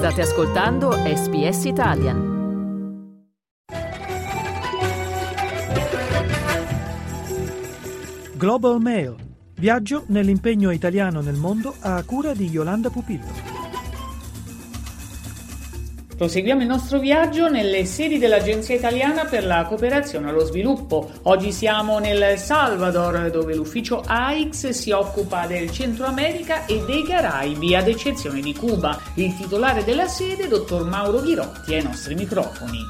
State ascoltando SBS Italian. Global Mail. Viaggio nell'impegno italiano nel mondo a cura di Yolanda Pupillo. Proseguiamo il nostro viaggio nelle sedi dell'Agenzia Italiana per la cooperazione allo sviluppo. Oggi siamo nel Salvador, dove l'ufficio AIX si occupa del Centro America e dei Caraibi, ad eccezione di Cuba. Il titolare della sede, dottor Mauro Ghirotti, ai nostri microfoni.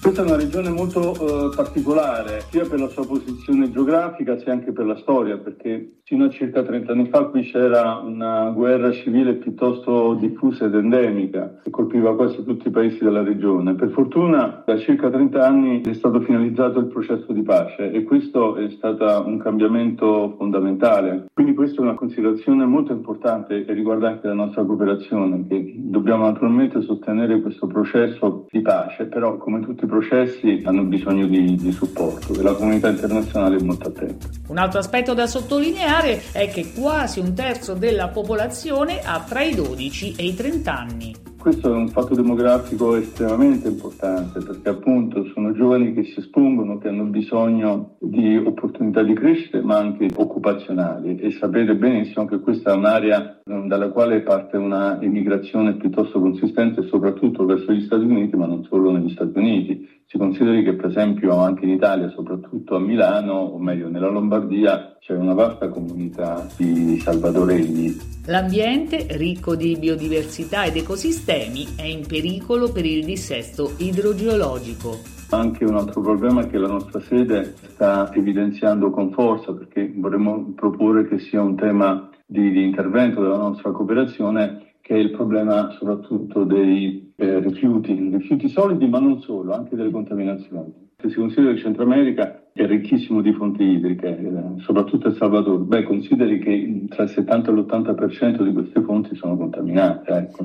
Questa è una regione molto eh, particolare, sia per la sua posizione geografica sia anche per la storia, perché fino a circa 30 anni fa qui c'era una guerra civile piuttosto diffusa ed endemica che colpiva quasi tutti i paesi della regione. Per fortuna da circa 30 anni è stato finalizzato il processo di pace e questo è stato un cambiamento fondamentale. Quindi questa è una considerazione molto importante e riguarda anche la nostra cooperazione, che dobbiamo naturalmente sostenere questo processo di pace, però come tutti processi hanno bisogno di, di supporto e la comunità internazionale è molto attenta. Un altro aspetto da sottolineare è che quasi un terzo della popolazione ha tra i 12 e i 30 anni. Questo è un fatto demografico estremamente importante perché appunto sono giovani che si espongono, che hanno bisogno di opportunità di crescita ma anche occupazionali e sapete benissimo che questa è un'area eh, dalla quale parte una immigrazione piuttosto consistente soprattutto verso gli Stati Uniti ma non solo negli Stati Uniti. Si consideri che per esempio anche in Italia, soprattutto a Milano o meglio nella Lombardia, c'è una vasta comunità di salvadoregni. L'ambiente, ricco di biodiversità ed ecosistemi, è in pericolo per il dissesto idrogeologico. Anche un altro problema che la nostra sede sta evidenziando con forza, perché vorremmo proporre che sia un tema di, di intervento della nostra cooperazione, che è il problema soprattutto dei eh, rifiuti, rifiuti solidi, ma non solo, anche delle contaminazioni. Se si considera che il Centro America è ricchissimo di fonti idriche, eh, soprattutto El Salvador, beh, consideri che tra il 70 e l'80% di queste fonti sono contaminate. Ecco,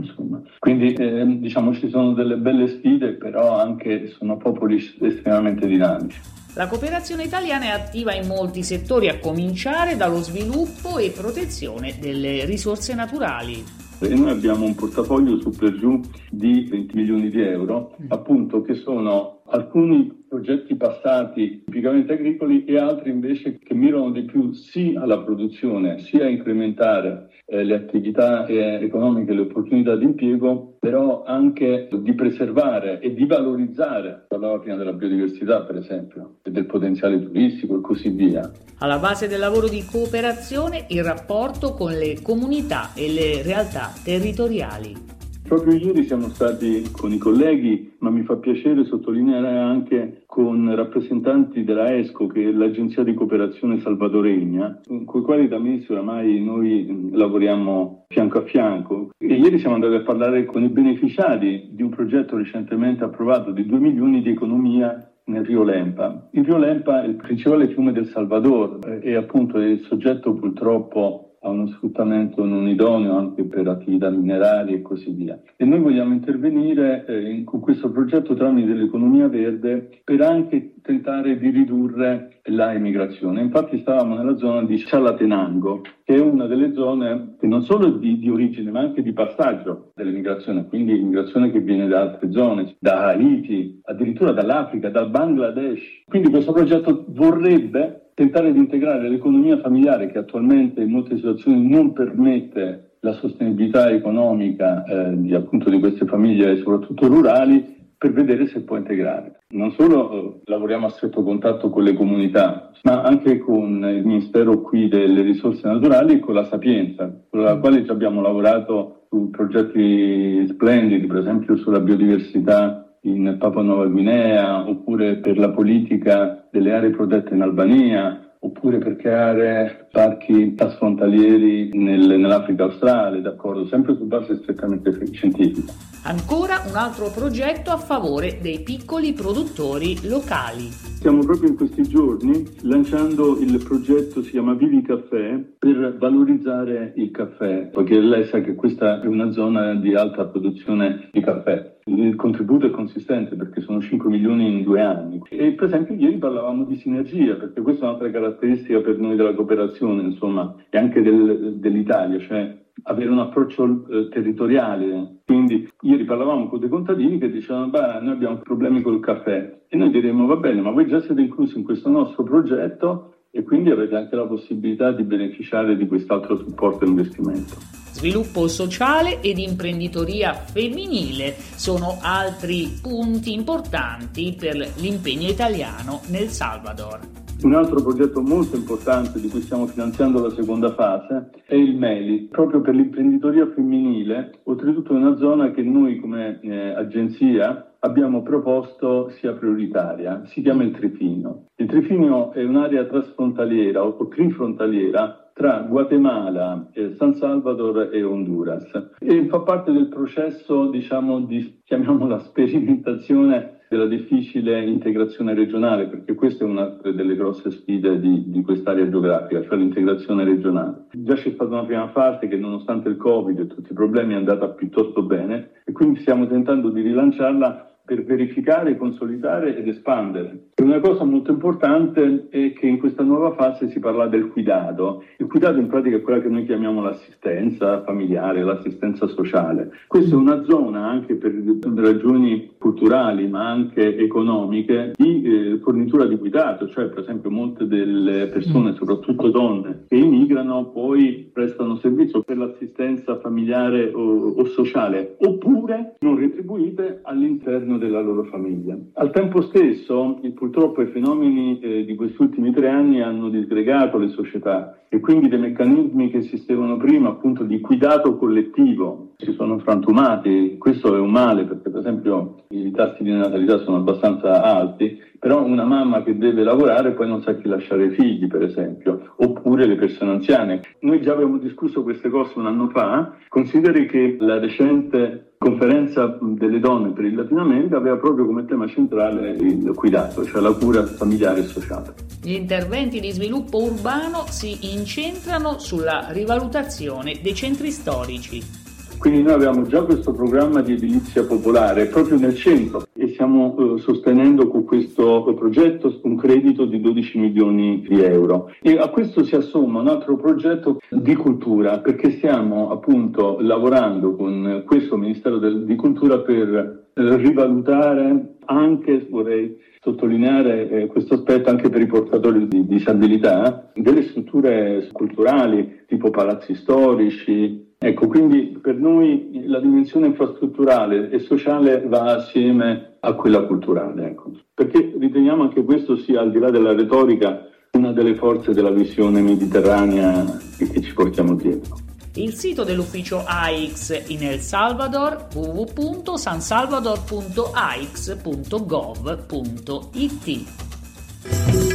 Quindi eh, diciamo ci sono delle belle sfide, però anche sono popoli estremamente dinamici. La cooperazione italiana è attiva in molti settori, a cominciare dallo sviluppo e protezione delle risorse naturali. E noi abbiamo un portafoglio su per giù di 20 milioni di euro, appunto che sono alcuni progetti passati tipicamente agricoli e altri invece che mirano di più sì alla produzione, sia a incrementare eh, le attività eh, economiche le opportunità di impiego, però anche di preservare e di valorizzare, parlava prima della biodiversità per esempio, e del potenziale turistico e così via. Alla base del lavoro di cooperazione il rapporto con le comunità e le realtà territoriali. Proprio ieri siamo stati con i colleghi, ma mi fa piacere sottolineare anche con rappresentanti della ESCO, che è l'Agenzia di Cooperazione Salvadoregna, con i quali da mesi oramai noi lavoriamo fianco a fianco. E ieri siamo andati a parlare con i beneficiari di un progetto recentemente approvato di 2 milioni di economia nel Rio Lempa. Il Rio Lempa è il principale fiume del Salvador e appunto è il soggetto purtroppo uno sfruttamento non idoneo anche per attività minerali e così via. E noi vogliamo intervenire eh, in, con questo progetto tramite l'economia verde per anche tentare di ridurre la immigrazione. Infatti stavamo nella zona di Cialatenango, che è una delle zone che non solo è di, di origine ma anche di passaggio dell'immigrazione, quindi immigrazione che viene da altre zone, da Haiti, addirittura dall'Africa, dal Bangladesh. Quindi questo progetto vorrebbe tentare di integrare l'economia familiare che attualmente in molte situazioni non permette la sostenibilità economica eh, di, appunto, di queste famiglie, soprattutto rurali, per vedere se può integrare. Non solo eh, lavoriamo a stretto contatto con le comunità, ma anche con il Ministero qui delle risorse naturali e con la Sapienza, con la quale già abbiamo lavorato su progetti splendidi, per esempio sulla biodiversità in Papua Nuova Guinea, oppure per la politica delle aree protette in Albania, oppure per creare parchi trasfrontalieri nel, nell'Africa australe, d'accordo, sempre su base strettamente scientifica. Ancora un altro progetto a favore dei piccoli produttori locali. Stiamo proprio in questi giorni lanciando il progetto, si chiama Vivi Caffè, per valorizzare il caffè, perché lei sa che questa è una zona di alta produzione di caffè. Il contributo è consistente perché sono 5 milioni in due anni. E per esempio ieri parlavamo di sinergia, perché questa è un'altra caratteristica per noi della cooperazione, insomma, e anche del, dell'Italia, cioè avere un approccio eh, territoriale. Quindi ieri parlavamo con dei contadini che dicevano, beh, noi abbiamo problemi col caffè. E noi diremmo, va bene, ma voi già siete inclusi in questo nostro progetto e quindi avete anche la possibilità di beneficiare di quest'altro supporto e investimento. Sviluppo sociale ed imprenditoria femminile sono altri punti importanti per l'impegno italiano nel Salvador. Un altro progetto molto importante di cui stiamo finanziando la seconda fase è il MELI, proprio per l'imprenditoria femminile, oltretutto è una zona che noi come eh, agenzia abbiamo proposto sia prioritaria, si chiama il Trifino. Il Trifino è un'area trasfrontaliera o trifrontaliera tra Guatemala, eh, San Salvador e Honduras e fa parte del processo, diciamo, di, chiamiamola sperimentazione della difficile integrazione regionale, perché questa è una delle grosse sfide di, di quest'area geografica, cioè l'integrazione regionale. Già c'è stata una prima fase che nonostante il Covid e tutti i problemi è andata piuttosto bene e quindi stiamo tentando di rilanciarla per verificare, consolidare ed espandere. E una cosa molto importante è che in questa nuova fase si parla del cuidato. Il cuidato in pratica è quella che noi chiamiamo l'assistenza familiare, l'assistenza sociale. Questa è una zona anche per ragioni culturali ma anche economiche di eh, fornitura di cuidato, cioè per esempio molte delle persone, soprattutto donne, che immigrano poi prestano servizio per l'assistenza familiare o, o sociale oppure non retribuite all'interno della loro famiglia. Al tempo stesso, purtroppo i fenomeni eh, di questi ultimi tre anni hanno disgregato le società e quindi dei meccanismi che esistevano prima, appunto di cuidato collettivo, si sono frantumati. Questo è un male perché, per esempio, i tassi di natalità sono abbastanza alti, però una mamma che deve lavorare poi non sa chi lasciare i figli, per esempio, oppure le persone anziane. Noi già avevamo discusso queste cose un anno fa. Consideri che la recente conferenza delle donne per il Latino America aveva proprio come tema centrale il cuidato, cioè la cura familiare e sociale. Gli interventi di sviluppo urbano si incentrano sulla rivalutazione dei centri storici. Quindi noi abbiamo già questo programma di edilizia popolare proprio nel centro e stiamo eh, sostenendo con questo progetto un credito di 12 milioni di euro. E a questo si assomma un altro progetto di cultura perché stiamo appunto lavorando con questo Ministero del, di Cultura per eh, rivalutare anche, vorrei sottolineare eh, questo aspetto anche per i portatori di disabilità, delle strutture culturali tipo palazzi storici, Ecco, quindi per noi la dimensione infrastrutturale e sociale va assieme a quella culturale, ecco. perché riteniamo anche questo sia, al di là della retorica, una delle forze della visione mediterranea che ci portiamo dietro. Il sito dell'ufficio AIX in El Salvador www.sansalvador.aix.gov.it